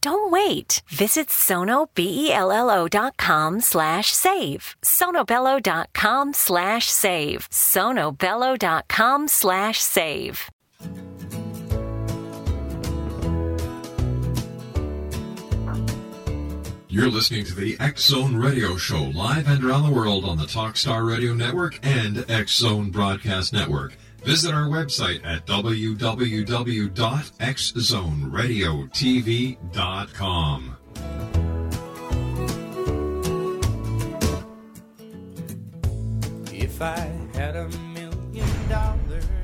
Don't wait. Visit sonobello.com slash save. sonobello.com slash save. sonobello.com slash save. You're listening to the X Zone Radio Show live and around the world on the Talkstar Radio Network and X Zone Broadcast Network. Visit our website at www.xzoneradiotv.com. If I had a million dollars.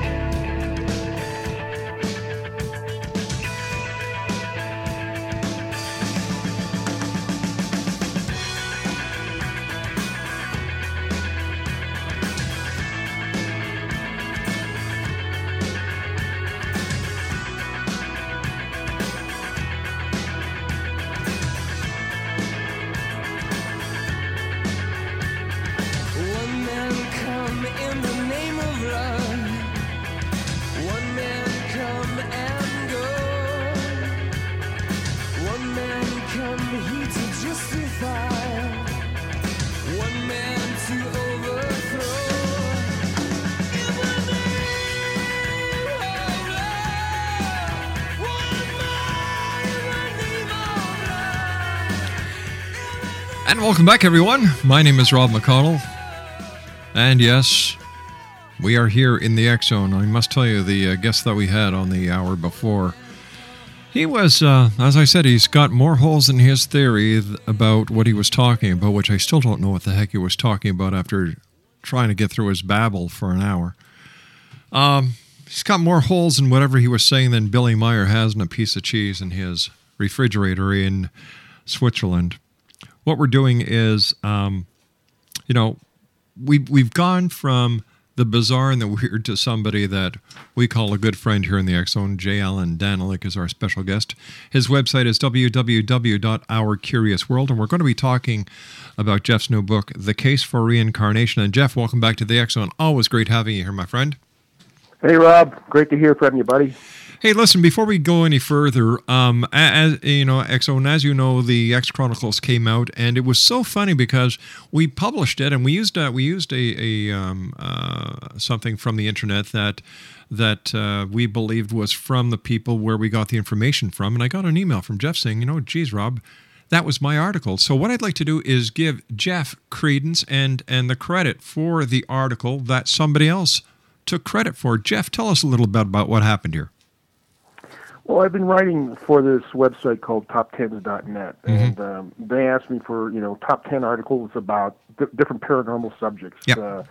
Welcome back, everyone. My name is Rob McConnell. And yes, we are here in the X Zone. I must tell you, the uh, guest that we had on the hour before, he was, uh, as I said, he's got more holes in his theory th- about what he was talking about, which I still don't know what the heck he was talking about after trying to get through his babble for an hour. Um, he's got more holes in whatever he was saying than Billy Meier has in a piece of cheese in his refrigerator in Switzerland. What we're doing is, um, you know, we've we've gone from the bizarre and the weird to somebody that we call a good friend here in the Zone. J. Allen Danelek is our special guest. His website is www.ourcuriousworld, and we're going to be talking about Jeff's new book, The Case for Reincarnation. And Jeff, welcome back to the Zone. Always great having you here, my friend. Hey, Rob. Great to hear from you, buddy. Hey, listen, before we go any further, um, as you know, Exxon, as you know, the X Chronicles came out, and it was so funny because we published it, and we used uh, we used a, a um, uh, something from the internet that that uh, we believed was from the people where we got the information from, and I got an email from Jeff saying, you know, geez, Rob, that was my article. So what I'd like to do is give Jeff credence and and the credit for the article that somebody else took credit for. Jeff, tell us a little bit about what happened here. Well, I've been writing for this website called Toptenz.net, Mhm. and um, they asked me for you know top ten articles about di- different paranormal subjects. Yep. Uh,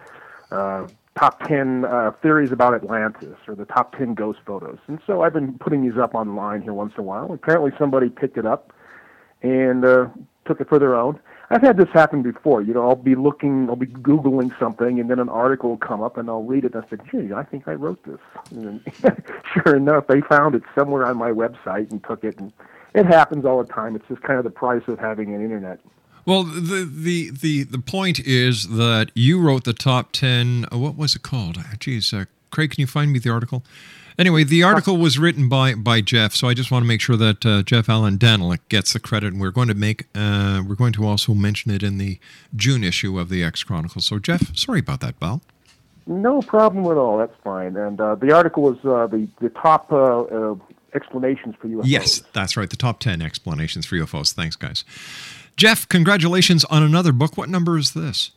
uh, top ten uh, theories about Atlantis, or the top ten ghost photos. And so I've been putting these up online here once in a while. Apparently, somebody picked it up and uh, took it for their own. I've had this happen before. You know, I'll be looking, I'll be googling something, and then an article will come up, and I'll read it. and I said, "Gee, I think I wrote this." And sure enough, they found it somewhere on my website and took it. And it happens all the time. It's just kind of the price of having an internet. Well, the the the the point is that you wrote the top ten. uh, What was it called? Geez, uh, Craig, can you find me the article? Anyway, the article was written by by Jeff, so I just want to make sure that uh, Jeff Allen Danelek gets the credit, and we're going to make uh, we're going to also mention it in the June issue of the X Chronicle. So, Jeff, sorry about that, Val. No problem at all. That's fine. And uh, the article was uh, the the top uh, uh, explanations for UFOs. Yes, that's right. The top ten explanations for UFOs. Thanks, guys. Jeff, congratulations on another book. What number is this?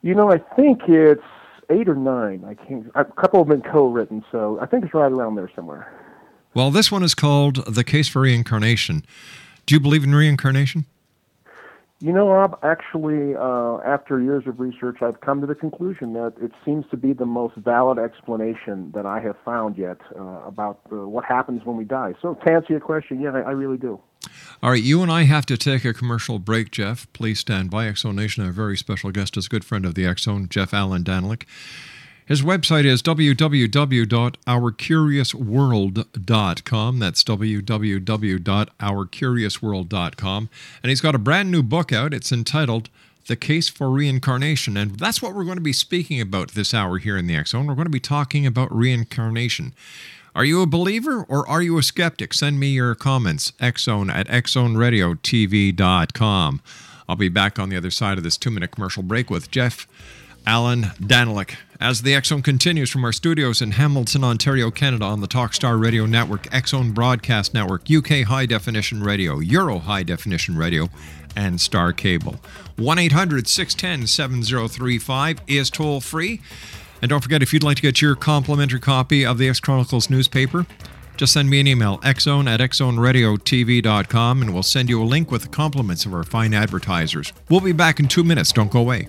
You know, I think it's eight or nine. I can't. A couple have been co-written, so I think it's right around there somewhere. Well, this one is called The Case for Reincarnation. Do you believe in reincarnation? You know, Rob, actually, uh, after years of research, I've come to the conclusion that it seems to be the most valid explanation that I have found yet uh, about uh, what happens when we die. So, to answer your question, yeah, I, I really do. All right, you and I have to take a commercial break, Jeff. Please stand by. Exo Nation, a very special guest is a good friend of the X Zone, Jeff Allen Danelek. His website is www.ourcuriousworld.com. That's www.ourcuriousworld.com. And he's got a brand new book out. It's entitled The Case for Reincarnation. And that's what we're going to be speaking about this hour here in the Zone. We're going to be talking about reincarnation. Are you a believer or are you a skeptic? Send me your comments, xzone at xzoneradiotv.com. I'll be back on the other side of this two minute commercial break with Jeff Allen Danelek. As the X Zone continues from our studios in Hamilton, Ontario, Canada, on the Talkstar Radio Network, X Zone Broadcast Network, UK High Definition Radio, Euro High Definition Radio, and Star Cable. 1 800 610 7035 is toll free. And don't forget, if you'd like to get your complimentary copy of the X Chronicles newspaper, just send me an email, xzone at xzoneradiotv.com, and we'll send you a link with the compliments of our fine advertisers. We'll be back in two minutes. Don't go away.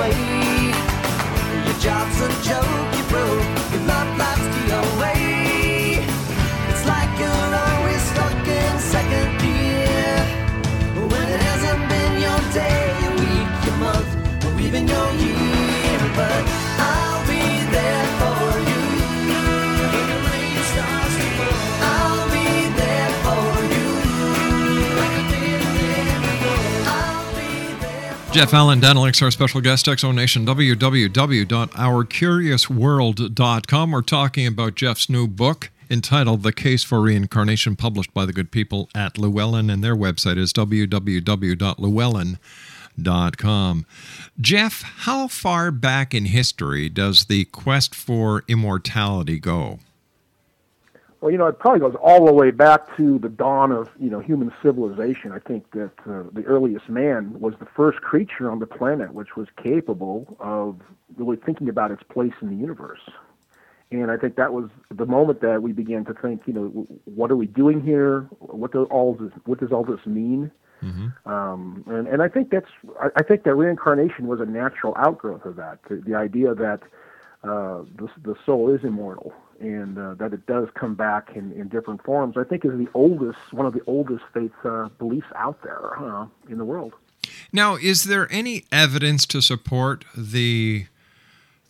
Way. Your job's a joke, you broke. Jeff Allen Danelek's our special guest, Exo Nation, www.ourcuriousworld.com. We're talking about Jeff's new book entitled The Case for Reincarnation, published by the good people at Llewellyn, and their website is www.llewellyn.com. Jeff, how far back in history does the quest for immortality go? Well, you know, it probably goes all the way back to the dawn of you know human civilization. I think that uh, the earliest man was the first creature on the planet which was capable of really thinking about its place in the universe. And I think that was the moment that we began to think, you know, what are we doing here? What does all this What does all this mean? Mm-hmm. Um, and, and I think that's I, I think that reincarnation was a natural outgrowth of that. The, the idea that uh, the, the soul is immortal and uh, that it does come back in, in different forms, I think is the oldest, one of the oldest faith uh, beliefs out there uh, in the world. Now, is there any evidence to support the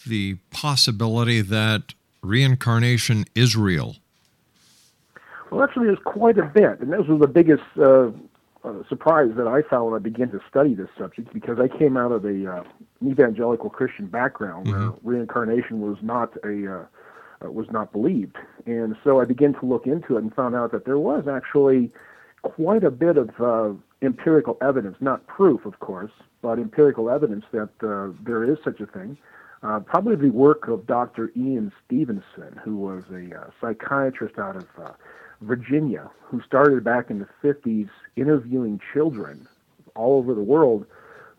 the possibility that reincarnation is real? Well, actually, there's quite a bit, and this was the biggest uh, uh, surprise that I found when I began to study this subject because I came out of a uh, evangelical Christian background where reincarnation was not a uh, uh, was not believed, and so I began to look into it and found out that there was actually quite a bit of uh, empirical evidence, not proof, of course, but empirical evidence that uh, there is such a thing. Uh, probably the work of Dr. Ian Stevenson, who was a uh, psychiatrist out of Virginia, who started back in the 50s interviewing children all over the world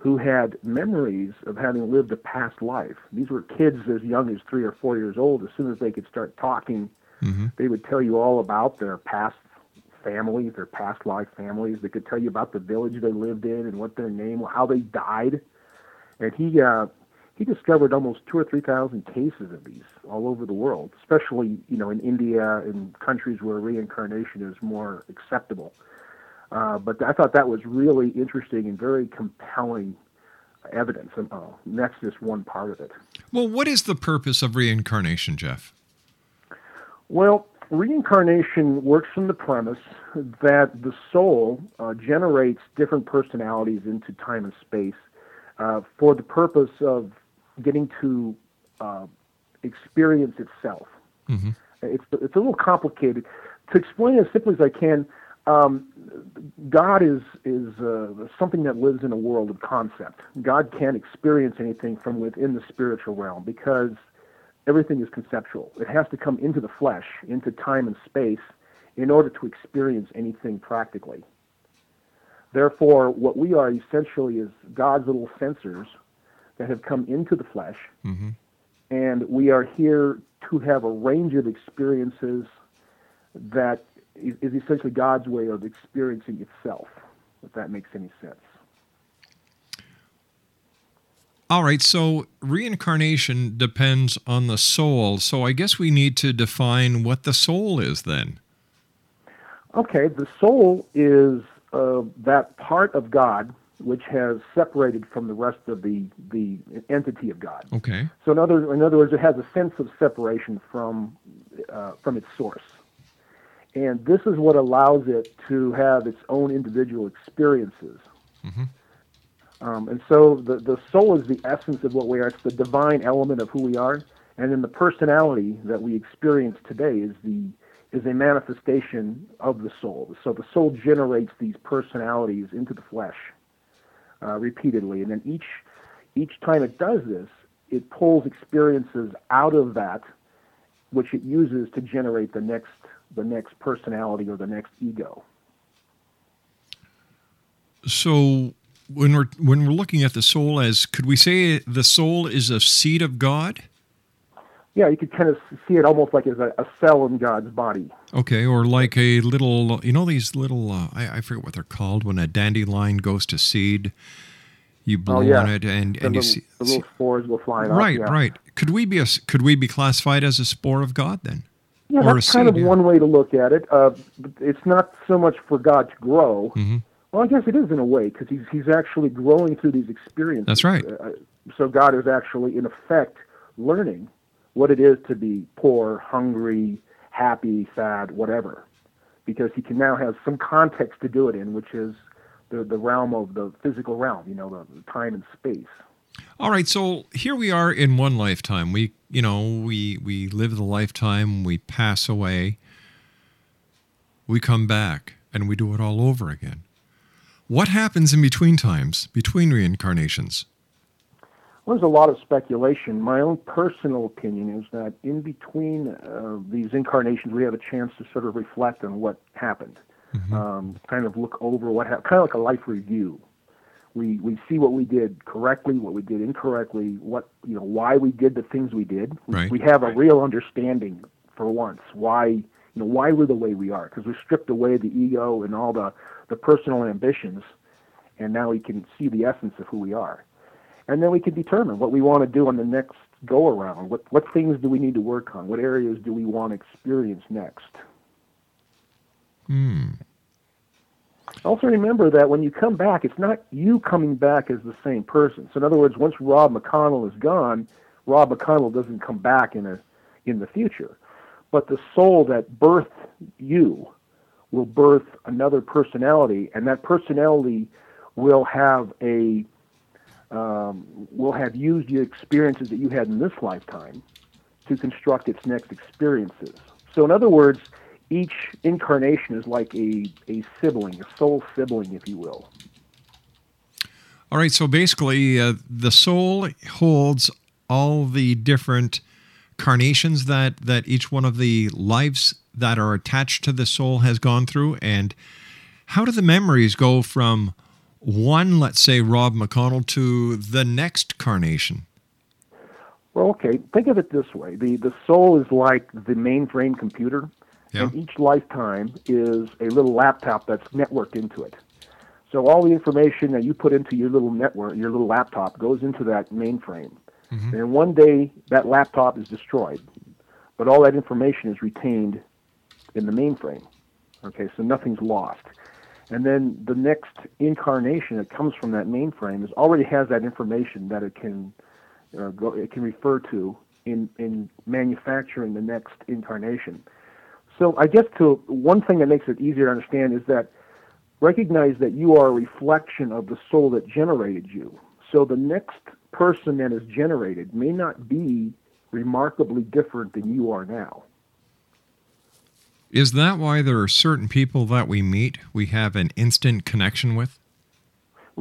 who had memories of having lived a past life. These were kids as young as three or four years old. As soon as they could start talking, Mm-hmm. they would tell you all about their past families, their past life families. They could tell you about the village they lived in and what their name, how they died. And he uh, he discovered almost two or three thousand cases of these all over the world, especially you know in India and countries where reincarnation is more acceptable. Uh, but I thought that was really interesting and very compelling evidence. And, uh, that's just one part of it. Well, what is the purpose of reincarnation, Jeff? Well, reincarnation works from the premise that the soul uh, generates different personalities into time and space uh, for the purpose of getting to uh, experience itself. Mm-hmm. It's it's a little complicated to explain as simply as I can. Um, God is is uh, something that lives in a world of concept. God can't experience anything from within the spiritual realm because everything is conceptual. It has to come into the flesh, into time and space, in order to experience anything practically. Therefore, what we are essentially is God's little sensors that have come into the flesh, Mm-hmm. and we are here to have a range of experiences that is, is essentially God's way of experiencing itself, if that makes any sense. All right, so reincarnation depends on the soul. So I guess we need to define what the soul is then. Okay, the soul is uh, that part of God which has separated from the rest of the the entity of God. Okay. So in other in other words, it has a sense of separation from uh, from its source, and this is what allows it to have its own individual experiences. Mhm. Um, and so the the soul is the essence of what we are. It's the divine element of who we are, and then the personality that we experience today is the is a manifestation of the soul. So the soul generates these personalities into the flesh uh, repeatedly, and then each each time it does this, it pulls experiences out of that, which it uses to generate the next the next personality or the next ego. So when we're when we're looking at the soul as could we say the soul is a seed of God? Yeah, you could kind of see it almost like as a, a cell in God's body. Okay, or like a little, you know, these little, uh, I, I forget what they're called when a dandelion goes to seed. You blow oh yeah, on it and, the and you little, see. the little spores go flying Right, off. yeah. right. Could we be a could we be classified as a spore of God then? Yeah, that's kind of yeah. one way to look at it. Uh, it's not so much for God to grow. Mm-hmm. Well, I guess it is in a way because he's he's actually growing through these experiences. That's right. Uh, so God is actually, in effect, learning what it is to be poor, hungry, happy, sad, whatever, because he can now have some context to do it in, which is the the realm of the physical realm. You know, the, the time and space. All right, so here we are in one lifetime. We, you know, we we live the lifetime, we pass away, we come back, and we do it all over again. What happens in between times, between reincarnations? Well, there's a lot of speculation. My own personal opinion is that in between uh, these incarnations, we have a chance to sort of reflect on what happened, um, kind of look over what happened, kind of like a life review. We we see what we did correctly, what we did incorrectly, what you know, why we did the things we did. We, Right. we have a real understanding for once why you know why we're the way we are because we stripped away the ego and all the the personal ambitions, and now we can see the essence of who we are and then we can determine what we want to do on the next go around. What what things do we need to work on? What areas do we want to experience next? Hmm. Also remember that when you come back, it's not you coming back as the same person. So in other words, once Rob McConnell is gone, Rob McConnell doesn't come back in a in the future. But the soul that birthed you will birth another personality, and that personality will have a um, will have used the experiences that you had in this lifetime to construct its next experiences. So, in other words, each incarnation is like a, a sibling, a soul sibling, if you will. All right, so basically, uh, the soul holds all the different carnations that that each one of the lives that are attached to the soul has gone through, and how do the memories go from one, let's say, Rob McConnell, to the next carnation? Well, okay, think of it this way the, the soul is like the mainframe computer, Yeah. and each lifetime is a little laptop that's networked into it. So, all the information that you put into your little network, your little laptop, goes into that mainframe. And one day that laptop is destroyed, but all that information is retained in the mainframe. Okay, so nothing's lost. And then the next incarnation that comes from that mainframe is already has that information that it can uh, go, it can refer to in in manufacturing the next incarnation. So I guess to one thing that makes it easier to understand is that recognize that you are a reflection of the soul that generated you. So the next person that is generated may not be remarkably different than you are now. Is that why there are certain people that we meet we have an instant connection with?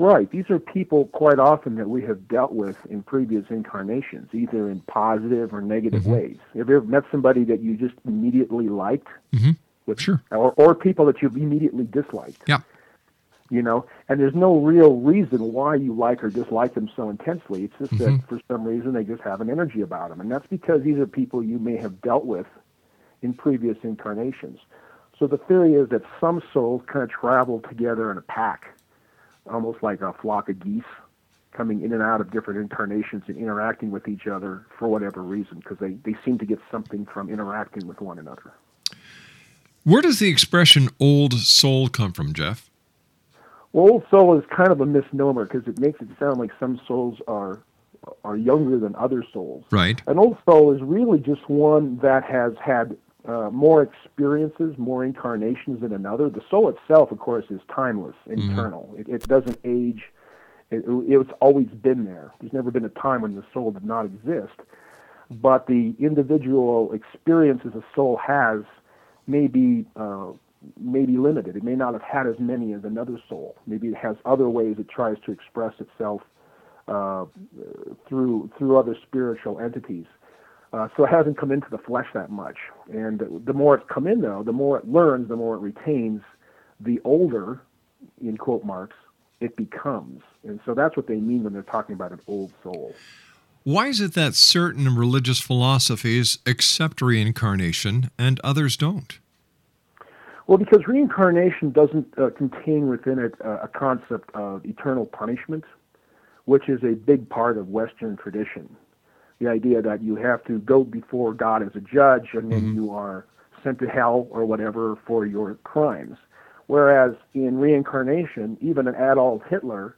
Right. These are people quite often that we have dealt with in previous incarnations, either in positive or negative ways. Have you ever met somebody that you just immediately liked? Mm-hmm. With, Sure. Or, or people that you've immediately disliked? Yeah. You know, and there's no real reason why you like or dislike them so intensely. It's just that Mhm. for some reason they just have an energy about them. And that's because these are people you may have dealt with in previous incarnations. So the theory is that some souls kind of travel together in a pack, almost like a flock of geese coming in and out of different incarnations and interacting with each other for whatever reason, because they, they seem to get something from interacting with one another. Where does the expression old soul come from, Jeff? Well, old soul is kind of a misnomer because it makes it sound like some souls are are younger than other souls. Right. An old soul is really just one that has had uh, more experiences, more incarnations than another. The soul itself, of course, is timeless, Mm-hmm. eternal. It, it doesn't age. It, it's always been there. There's never been a time when the soul did not exist. But the individual experiences a soul has may be uh, may be limited. It may not have had as many as another soul. Maybe it has other ways it tries to express itself uh, through through other spiritual entities. Uh, so it hasn't come into the flesh that much. And the more it's come in, though, the more it learns, the more it retains. The older, in quote marks, it becomes. And so that's what they mean when they're talking about an old soul. Why is it that certain religious philosophies accept reincarnation and others don't? Well, because reincarnation doesn't uh, contain within it uh, a concept of eternal punishment, which is a big part of Western tradition. The idea that you have to go before God as a judge and then mm-hmm. you are sent to hell or whatever for your crimes. Whereas in reincarnation, even an Adolf Hitler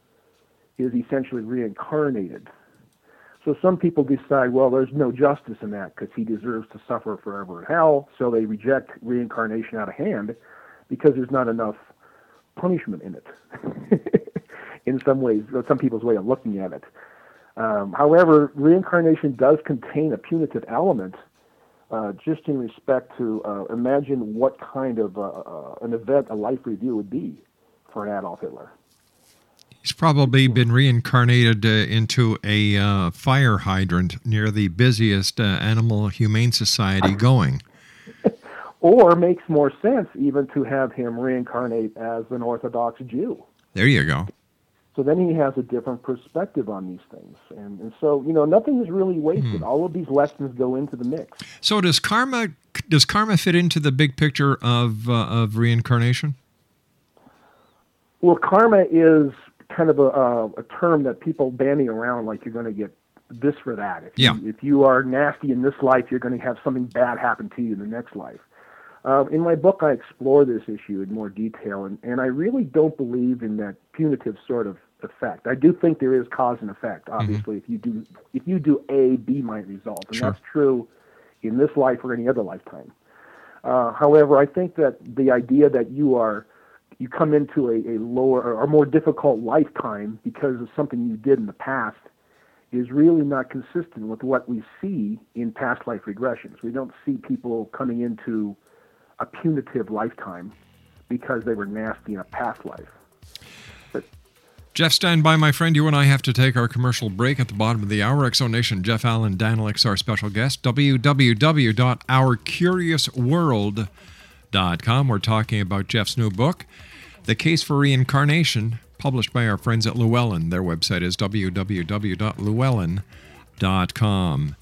is essentially reincarnated. So some people decide, well, there's no justice in that because he deserves to suffer forever in hell. So they reject reincarnation out of hand because there's not enough punishment in it. in some ways, some people's way of looking at it. Um, however, reincarnation does contain a punitive element, uh, just in respect to uh, imagine what kind of uh, uh, an event a life review would be for an Adolf Hitler. He's probably been reincarnated uh, into a uh, fire hydrant near the busiest uh, animal humane society going. Or makes more sense even to have him reincarnate as an Orthodox Jew. There you go. So then he has a different perspective on these things. And, and so, you know, nothing is really wasted. Hmm. All of these lessons go into the mix. So does karma does karma fit into the big picture of uh, of reincarnation? Well, karma is kind of a, a, a term that people bandy around like you're going to get this for that. If Yeah. You, if you are nasty in this life, you're going to have something bad happen to you in the next life. Uh, in my book, I explore this issue in more detail, and, and I really don't believe in that punitive sort of effect. I do think there is cause and effect. Obviously, if you do if you do A, B might result, and Sure. that's true in this life or any other lifetime. Uh, however, I think that the idea that you are you come into a, a lower or more difficult lifetime because of something you did in the past is really not consistent with what we see in past life regressions. We don't see people coming into a punitive lifetime because they were nasty in a past life. Jeff, stand by, my friend. You and I have to take our commercial break at the bottom of the hour. Exonation, Jeff Allen Danelek's, our special guest. www.ourcuriousworld.com. We're talking about Jeff's new book, The Case for Reincarnation, published by our friends at Llewellyn. Their website is www.llewellyn.com.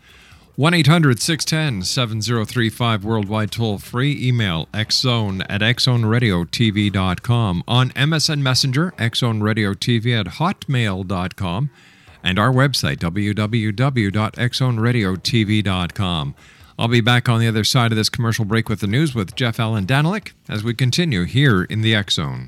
1 800 610 7035 worldwide toll free. Email xzone at xzoneradiotv.com. On MSN Messenger, xzoneradiotv at hotmail.com. And our website, www.xzoneradiotv.com. I'll be back on the other side of this commercial break with the news with Jeff Allen Danelek as we continue here in the X Zone.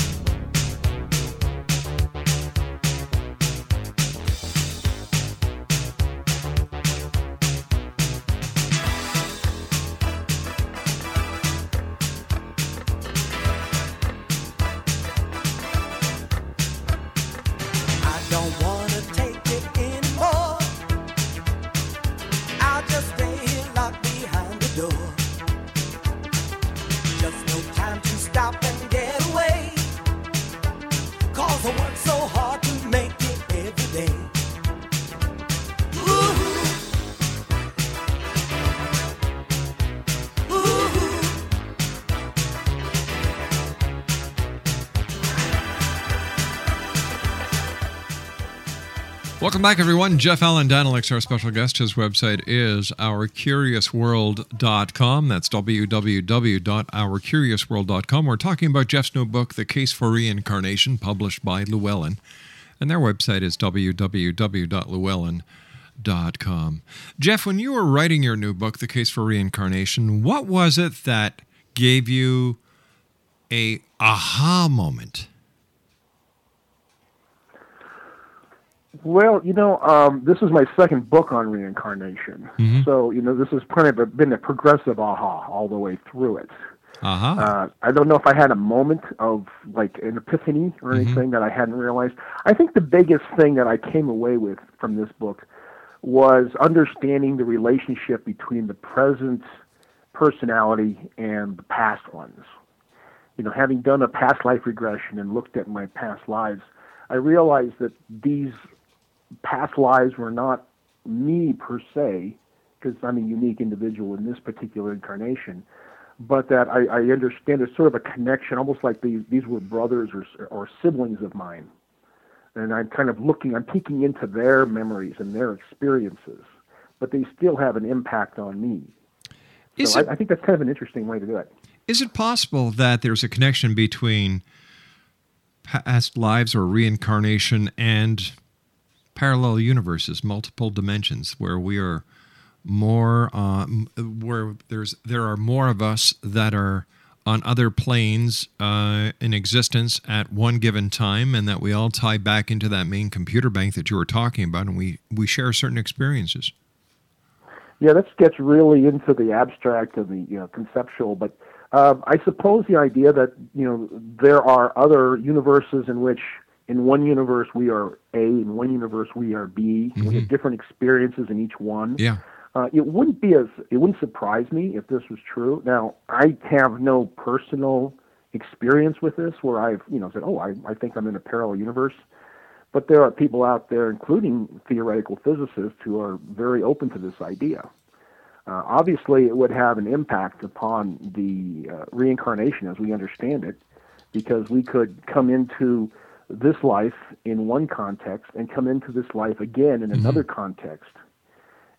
Welcome back, everyone. Jeff Allen Danelek's, our special guest. His website is ourcuriousworld.com. That's www.ourcuriousworld.com. We're talking about Jeff's new book, The Case for Reincarnation, published by Llewellyn. And their website is www.llewellyn.com. Jeff, when you were writing your new book, The Case for Reincarnation, what was it that gave you a aha moment? Well, you know, um, this is my second book on reincarnation. Mhm. So, you know, this has kind of been a progressive aha all the way through it. Uh-huh. Uh, I don't know if I had a moment of like an epiphany or Mhm. anything that I hadn't realized. I think the biggest thing that I came away with from this book was understanding the relationship between the present personality and the past ones. You know, having done a past life regression and looked at my past lives, I realized that these past lives were not me per se, because I'm a unique individual in this particular incarnation, but that I, I understand there's sort of a connection, almost like these these were brothers or or siblings of mine, and I'm kind of looking, I'm peeking into their memories and their experiences, but they still have an impact on me. Is so it- I, I think that's kind of an interesting way to do it. Is it possible that there's a connection between past lives or reincarnation and parallel universes, multiple dimensions, where we are more, uh, where there's there are more of us that are on other planes uh, in existence at one given time, and that we all tie back into that main computer bank that you were talking about, and we we share certain experiences. Yeah, this gets really into the abstract and the you know, conceptual, but um, I suppose the idea that you know there are other universes in which, in one universe we are A, in one universe we are B. We have different experiences in each one. Yeah. Uh, it wouldn't be as it wouldn't surprise me if this was true. Now, I have no personal experience with this where I've you know said, oh, I, I think I'm in a parallel universe. But there are people out there, including theoretical physicists, who are very open to this idea. Uh, obviously, it would have an impact upon the uh, reincarnation as we understand it, because we could come into this life in one context and come into this life again in another context,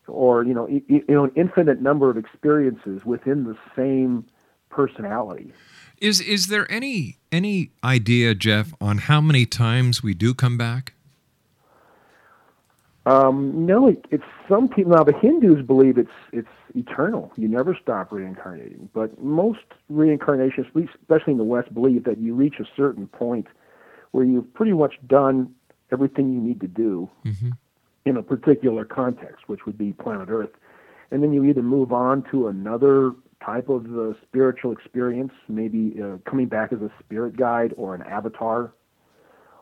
or you know, i- you know, an infinite number of experiences within the same personality. Is is there any any idea, Jeff, on how many times we do come back? Um, no, it, it's some people now. The Hindus believe it's it's eternal. You never stop reincarnating. But most reincarnations, especially in the West, believe that you reach a certain point where you've pretty much done everything you need to do in a particular context, which would be planet Earth, and then you either move on to another type of uh, spiritual experience, maybe uh, coming back as a spirit guide or an avatar,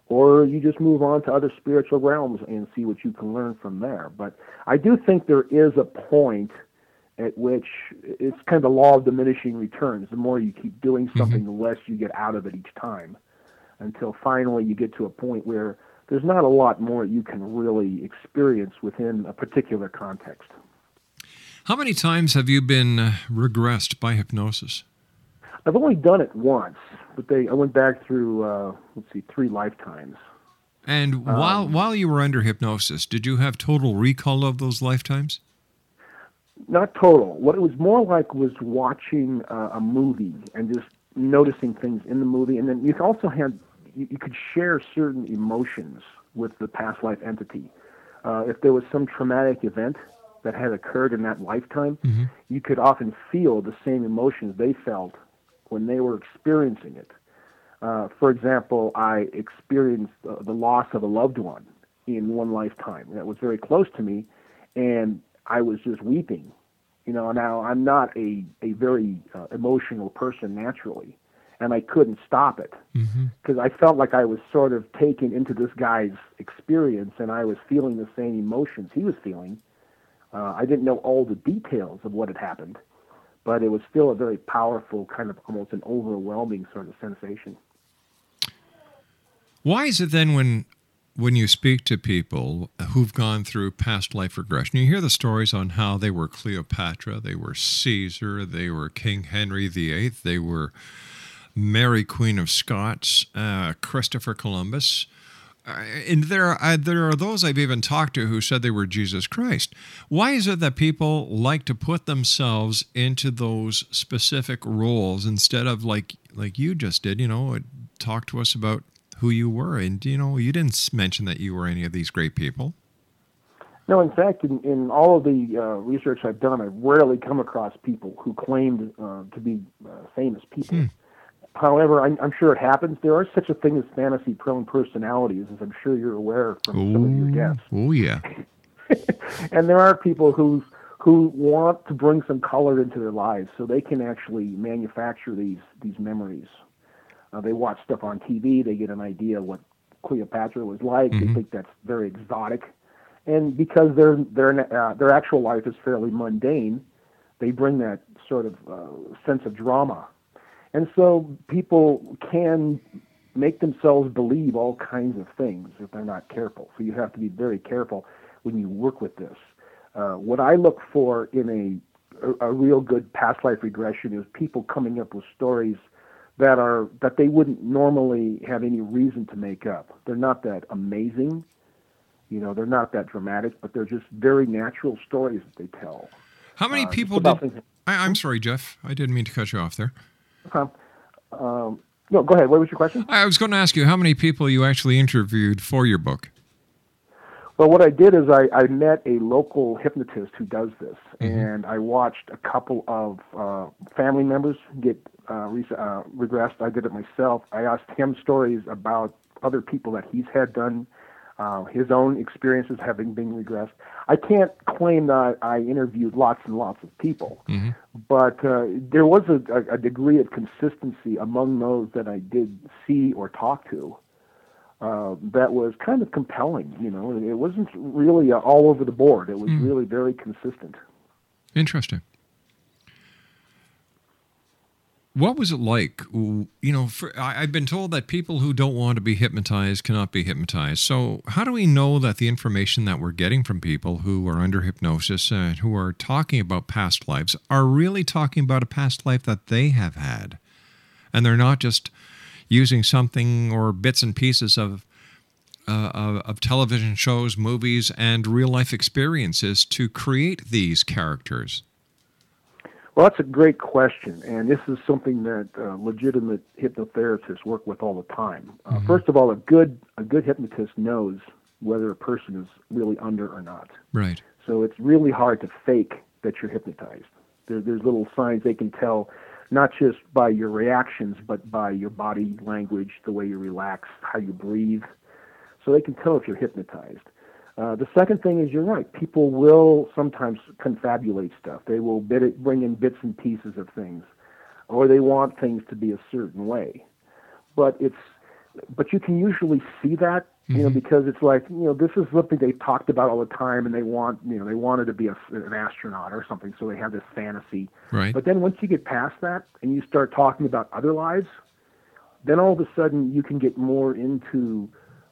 or you just move on to other spiritual realms and see what you can learn from there. But I do think there is a point at which it's kind of the law of diminishing returns. The more you keep doing something, the less you get out of it each time, until finally you get to a point where there's not a lot more you can really experience within a particular context. How many times have you been uh, regressed by hypnosis? I've only done it once, but they I went back through uh, let's see three lifetimes. And while while you were under hypnosis, did you have total recall of those lifetimes? Not total. What it was more like was watching uh, a movie and just noticing things in the movie, and then you also had you, you could share certain emotions with the past life entity. Uh, if there was some traumatic event that had occurred in that lifetime, you could often feel the same emotions they felt when they were experiencing it. Uh, for example, I experienced uh, the loss of a loved one in one lifetime that was very close to me, and I was just weeping. You know, now I'm not a a very uh, emotional person naturally, and I couldn't stop it because I felt like I was sort of taken into this guy's experience, and I was feeling the same emotions he was feeling. Uh, I didn't know all the details of what had happened, but it was still a very powerful, kind of almost an overwhelming sort of sensation. Why is it then when when you speak to people who've gone through past life regression, you hear the stories on how they were Cleopatra, they were Caesar, they were King Henry VIII, they were Mary Queen of Scots, uh, Christopher Columbus. Uh, and there, are, uh, there are those I've even talked to who said they were Jesus Christ. Why is it that people like to put themselves into those specific roles instead of like like you just did? You know, talk to us about who you were, and you know, you didn't mention that you were any of these great people. No, in fact, in, in all of the uh, research I've done, I've rarely come across people who claimed uh, to be uh, famous people. However, I'm, I'm sure it happens. There are such a thing as fantasy-prone personalities, as I'm sure you're aware from some of your guests. Oh yeah. and there are people who who want to bring some color into their lives, so they can actually manufacture these these memories. Uh, they watch stuff on TV, they get an idea what Cleopatra was like. They Mhm. think that's very exotic, and because their their uh, their actual life is fairly mundane, they bring that sort of uh, sense of drama, and so people can make themselves believe all kinds of things if they're not careful. So you have to be very careful when you work with this. Uh, what I look for in a, a a real good past life regression is people coming up with stories that are that they wouldn't normally have any reason to make up. They're not that amazing, you know. They're not that dramatic, but they're just very natural stories that they tell. How many Uh, people did? I, I'm sorry, Jeff. I didn't mean to cut you off there. Um, no, go ahead. What was your question? I was going to ask you how many people you actually interviewed for your book. Well, what I did is I, I met a local hypnotist who does this, and I watched a couple of uh, family members get uh, re- uh, regressed. I did it myself. I asked him stories about other people that he's had done, uh, his own experiences having been regressed. I can't claim that I interviewed lots and lots of people, but uh, there was a, a, degree of consistency among those that I did see or talk to uh, that was kind of compelling. You know, it wasn't really uh, all over the board. It was Hmm. really very consistent. Interesting. What was it like? You know, for, I, I've been told that people who don't want to be hypnotized cannot be hypnotized. So, how do we know that the information that we're getting from people who are under hypnosis and who are talking about past lives are really talking about a past life that they have had? And they're not just using something or bits and pieces of uh, of, of television shows, movies, and real life experiences to create these characters. Well, that's a great question, and this is something that uh, legitimate hypnotherapists work with all the time. Uh, First of all, a good a good hypnotist knows whether a person is really under or not. Right. So it's really hard to fake that you're hypnotized. There, there's little signs they can tell, not just by your reactions, but by your body language, the way you relax, how you breathe. So they can tell if you're hypnotized. Uh, the second thing is you're right. People will sometimes confabulate stuff. They will it, bring in bits and pieces of things, or they want things to be a certain way. But it's but you can usually see that you know because it's like you know this is something they've talked about all the time, and they want you know they wanted to be a, an astronaut or something, so they have this fantasy. Right. But then once you get past that and you start talking about other lives, then all of a sudden you can get more into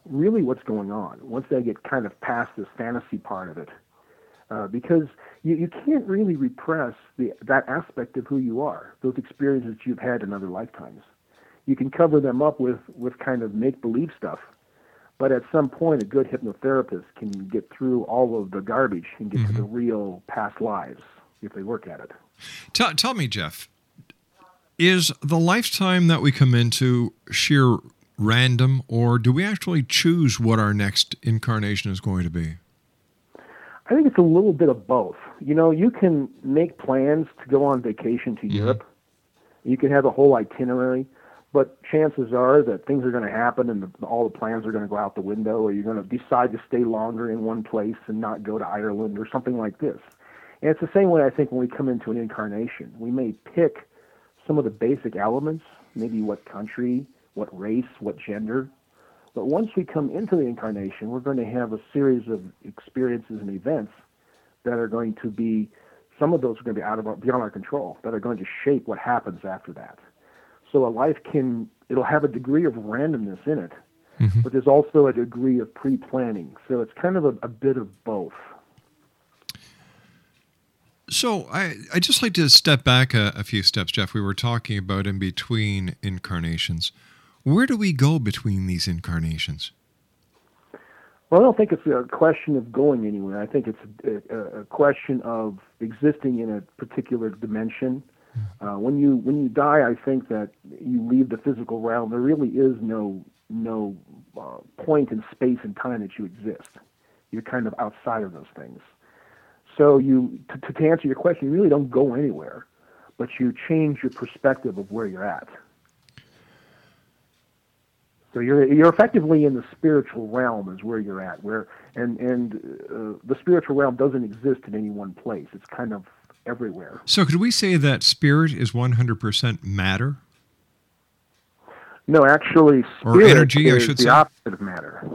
really what's going on once they get kind of past this fantasy part of it. Uh, because you, you can't really repress the, that aspect of who you are, those experiences you've had in other lifetimes. You can cover them up with, with kind of make believe stuff, but at some point, a good hypnotherapist can get through all of the garbage and get to the real past lives if they work at it. Tell, tell me, Jeff, is the lifetime that we come into sheer random, or do we actually choose what our next incarnation is going to be? I think it's a little bit of both. You know, you can make plans to go on vacation to mm-hmm. Europe. You can have a whole itinerary, but chances are that things are going to happen and the, all the plans are going to go out the window, or you're going to decide to stay longer in one place and not go to Ireland or something like this. And it's the same way I think when we come into an incarnation. We may pick some of the basic elements, maybe what country, what race, what gender, but once we come into the incarnation, we're going to have a series of experiences and events that are going to be, some of those are going to be out of our, beyond our control, that are going to shape what happens after that. So a life can, it'll have a degree of randomness in it, mm-hmm. but there's also a degree of pre-planning. So it's kind of a, a bit of both. So I I just like to step back a, a few steps, Jeff. We were talking about in between incarnations. Where do we go between these incarnations? Well, I don't think it's a question of going anywhere. I think it's a, a, a question of existing in a particular dimension. Uh, when you when you die, I think that you leave the physical realm. There really is no no uh, point in space and time that you exist. You're kind of outside of those things. So you, to, to answer your question, you really don't go anywhere, but you change your perspective of where you're at. So you're you're effectively in the spiritual realm is where you're at, where and and uh, the spiritual realm doesn't exist in any one place. It's kind of everywhere. So, could we say that spirit is 100% matter? No, actually, Or spirit energy, I is should the say. opposite of matter.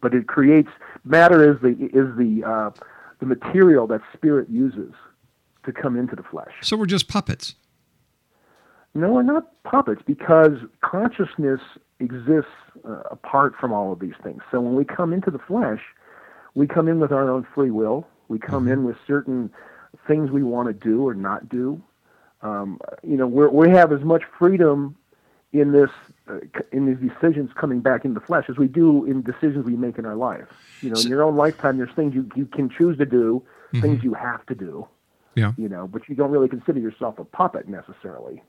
But it creates matter is the is the uh, the material that spirit uses to come into the flesh. So, we're just puppets. No, we're not puppets because consciousness exists uh, apart from all of these things. So when we come into the flesh, we come in with our own free will. We come in with certain things we want to do or not do. Um, you know, we're, we have as much freedom in this uh, in these decisions coming back into the flesh as we do in decisions we make in our life. You know, in your own lifetime, there's things you you can choose to do, things you have to do. Yeah. You know, but you don't really consider yourself a puppet necessarily,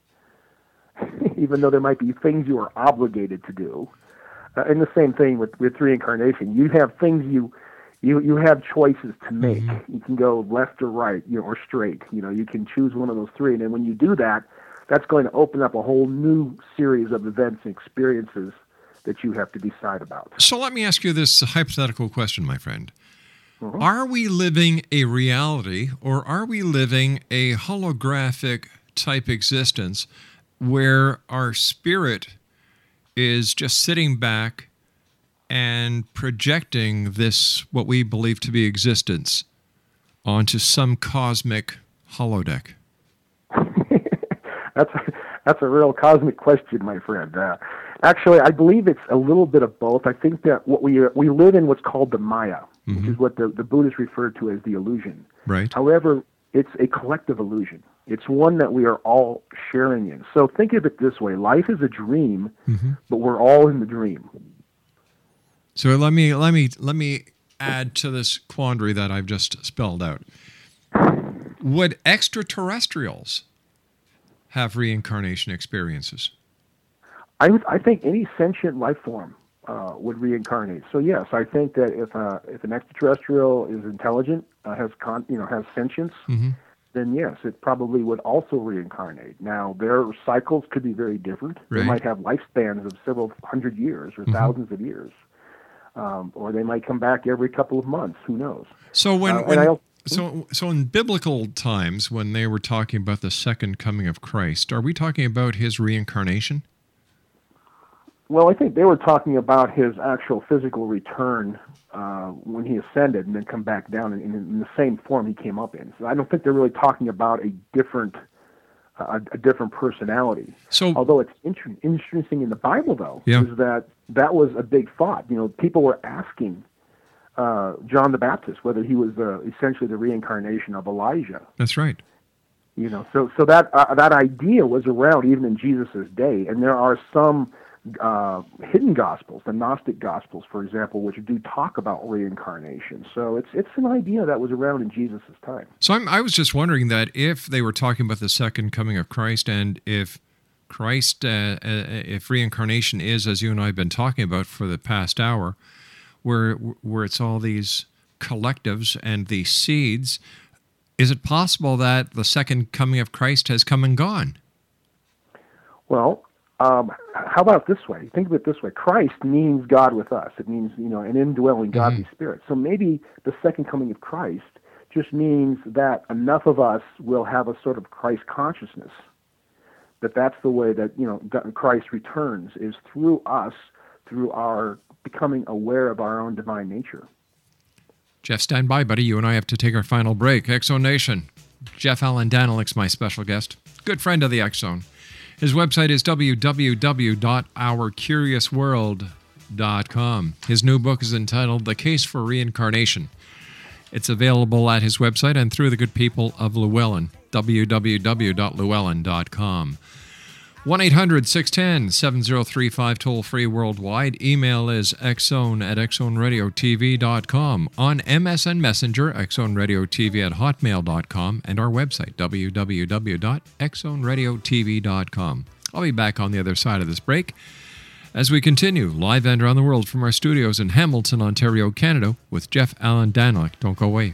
even though there might be things you are obligated to do. Uh, and the same thing with with reincarnation. You have things you you you have choices to make. You can go left or right, you know, or straight. You know, you can choose one of those three, and then when you do that, that's going to open up a whole new series of events and experiences that you have to decide about. So, let me ask you this hypothetical question, my friend. Mm-hmm. Are we living a reality or are we living a holographic type existence where our spirit is just sitting back and projecting this, what we believe to be existence, onto some cosmic holodeck? That's a, that's a real cosmic question, my friend. Uh, actually, I believe it's a little bit of both. I think that what we we live in what's called the Maya, which is what the, the Buddhists refer to as the illusion. Right. However, it's a collective illusion. It's one that we are all sharing in. So think of it this way: life is a dream, but we're all in the dream. So let me let me let me add to this quandary that I've just spelled out. Would extraterrestrials have reincarnation experiences? I would, I think any sentient life form uh, would reincarnate. So yes, I think that if uh, if an extraterrestrial is intelligent, uh, has con- you know has sentience, Mhm. Then yes, it probably would also reincarnate. Now their cycles could be very different. They might have lifespans of several hundred years or Mhm. thousands of years, um, or they might come back every couple of months. Who knows? So when, Uh, when I so so in biblical times when they were talking about the second coming of Christ, are we talking about his reincarnation? Well, I think they were talking about his actual physical return uh, when he ascended and then come back down in, in the same form he came up in. So I don't think they're really talking about a different uh, a different personality. So, although it's inter- interesting in the Bible, though, Yeah. is that that was a big thought. You know, people were asking uh, John the Baptist whether he was uh, essentially the reincarnation of Elijah. That's right. You know, so so that uh, that idea was around even in Jesus' day, and there are some uh, hidden gospels, the Gnostic gospels, for example, which do talk about reincarnation. So it's it's an idea that was around in Jesus' time. So I'm, I was just wondering that if they were talking about the second coming of Christ, and if Christ, uh, uh, if reincarnation is as you and I have been talking about for the past hour, where where it's all these collectives and these seeds, is it possible that the second coming of Christ has come and gone? Well, um, how about this way? Think of it this way: Christ means God with us. It means you know an indwelling godly spirit. So maybe the second coming of Christ just means that enough of us will have a sort of Christ consciousness. That that's the way that you know Christ returns is through us, through our becoming aware of our own divine nature. Jeff, stand by, buddy. You and I have to take our final break. Exo Nation. Jeff Allen Danelek's my special guest, good friend of the X Zone. His website is www.ourcuriousworld.com. His new book is entitled The Case for Reincarnation. It's available at his website and through the good people of Llewellyn, www.llewellyn.com. 1 800 610 7035 toll free worldwide. Email is xzone at xzoneradiotv.com. On MSN Messenger, xzoneradiotv at hotmail.com. And our website, www.xzoneradiotv.com. I'll be back on the other side of this break As we continue live and around the world from our studios in Hamilton, Ontario, Canada, with Jeff Allen Danelek. Don't go away.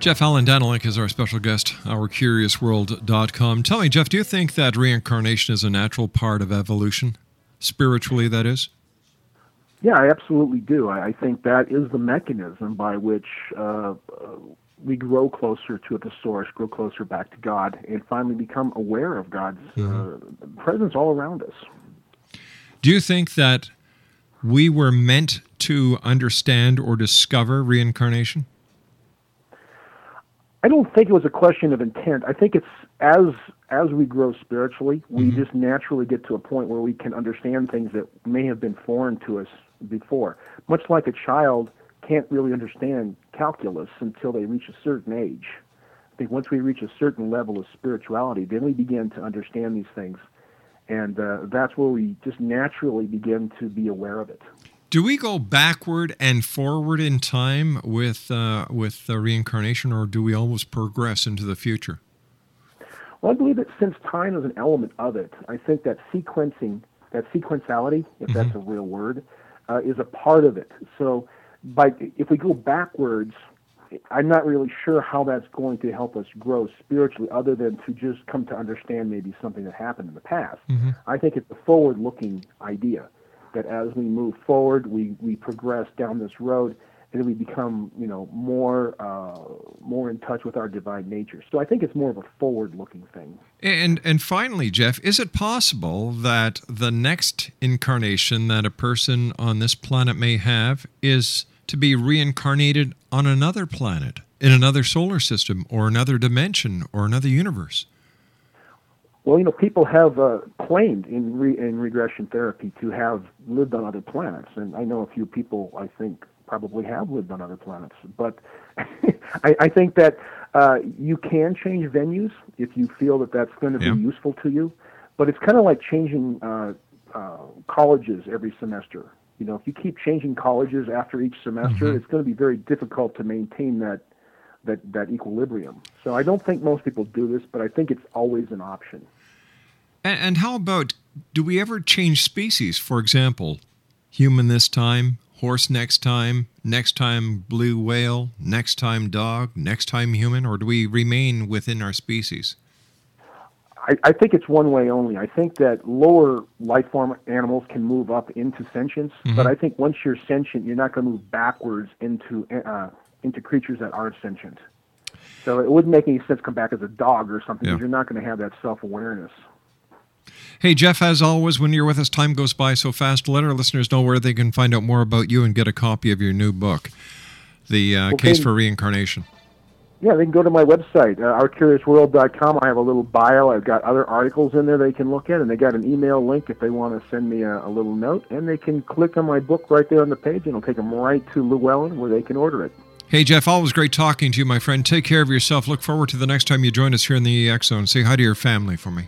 Jeff Allen Danelek is our special guest, ourcuriousworld.com. Tell me, Jeff, do you think that reincarnation is a natural part of evolution? Spiritually, that is? Yeah, I absolutely do. I, I think that is the mechanism by which uh, uh, we grow closer to the source, grow closer back to God, and finally become aware of God's uh, presence all around us. Do you think that we were meant to understand or discover reincarnation? I don't think it was a question of intent. I think it's as as we grow spiritually, we just naturally get to a point where we can understand things that may have been foreign to us before. Much like a child can't really understand calculus until they reach a certain age. I think once we reach a certain level of spirituality, then we begin to understand these things, and uh, that's where we just naturally begin to be aware of it. Do we go backward and forward in time with uh, with uh, reincarnation, or do we always progress into the future? Well, I believe that since time is an element of it, I think that sequencing, that sequentiality, if that's a real word, uh, is a part of it. So, by if we go backwards, I'm not really sure how that's going to help us grow spiritually, other than to just come to understand maybe something that happened in the past. I think it's a forward-looking idea that as we move forward, we, we progress down this road, and we become, you know, more uh, more in touch with our divine nature. So I think it's more of a forward-looking thing. And and finally, Jeff, is it possible that the next incarnation that a person on this planet may have is to be reincarnated on another planet, in another solar system, or another dimension, or another universe? Well, you know, people have uh, claimed in re- in regression therapy to have lived on other planets, and I know a few people. I think probably have lived on other planets, but I, I think that uh, you can change venues if you feel that that's going to Yeah. be useful to you. But it's kind of like changing uh, uh, colleges every semester. You know, if you keep changing colleges after each semester, Mhm. it's going to be very difficult to maintain that that that equilibrium. So I don't think most people do this, but I think it's always an option. And, and how about do we ever change species? For example, human this time, horse next time, next time blue whale, next time dog, next time human, or do we remain within our species? I, I think it's one way only. I think that lower life form animals can move up into sentience, Mhm. but I think once you're sentient, you're not going to move backwards into uh, into creatures that aren't sentient. So it wouldn't make any sense to come back as a dog or something Yeah. you're not going to have that self awareness. Hey, Jeff, as always, when you're with us, time goes by so fast. Let our listeners know where they can find out more about you and get a copy of your new book, The uh. Case for Reincarnation. Yeah, they can go to my website, uh, ourcuriousworld.com. I have a little bio. I've got other articles in there they can look at, and they got an email link if they want to send me a, a little note. And they can click on my book right there on the page, and it'll take them right to Llewellyn where they can order it. Hey, Jeff, always great talking to you, my friend. Take care of yourself. Look forward to the next time you join us here in the X Zone. Say hi to your family for me.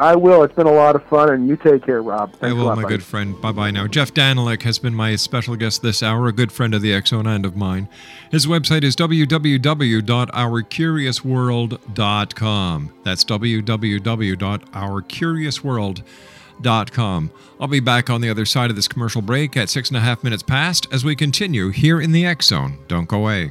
I will. It's been a lot of fun, and you take care, Rob. I Thanks a will, lot, my buddy. good friend. Bye bye now. Jeff Danelek has been my special guest this hour, a good friend of the Zone and of mine. His website is www.ourcuriousworld.com. That's www.ourcuriousworld.com. I'll be back on the other side of this commercial break at six and a half minutes past as we continue here in the Zone. Don't go away.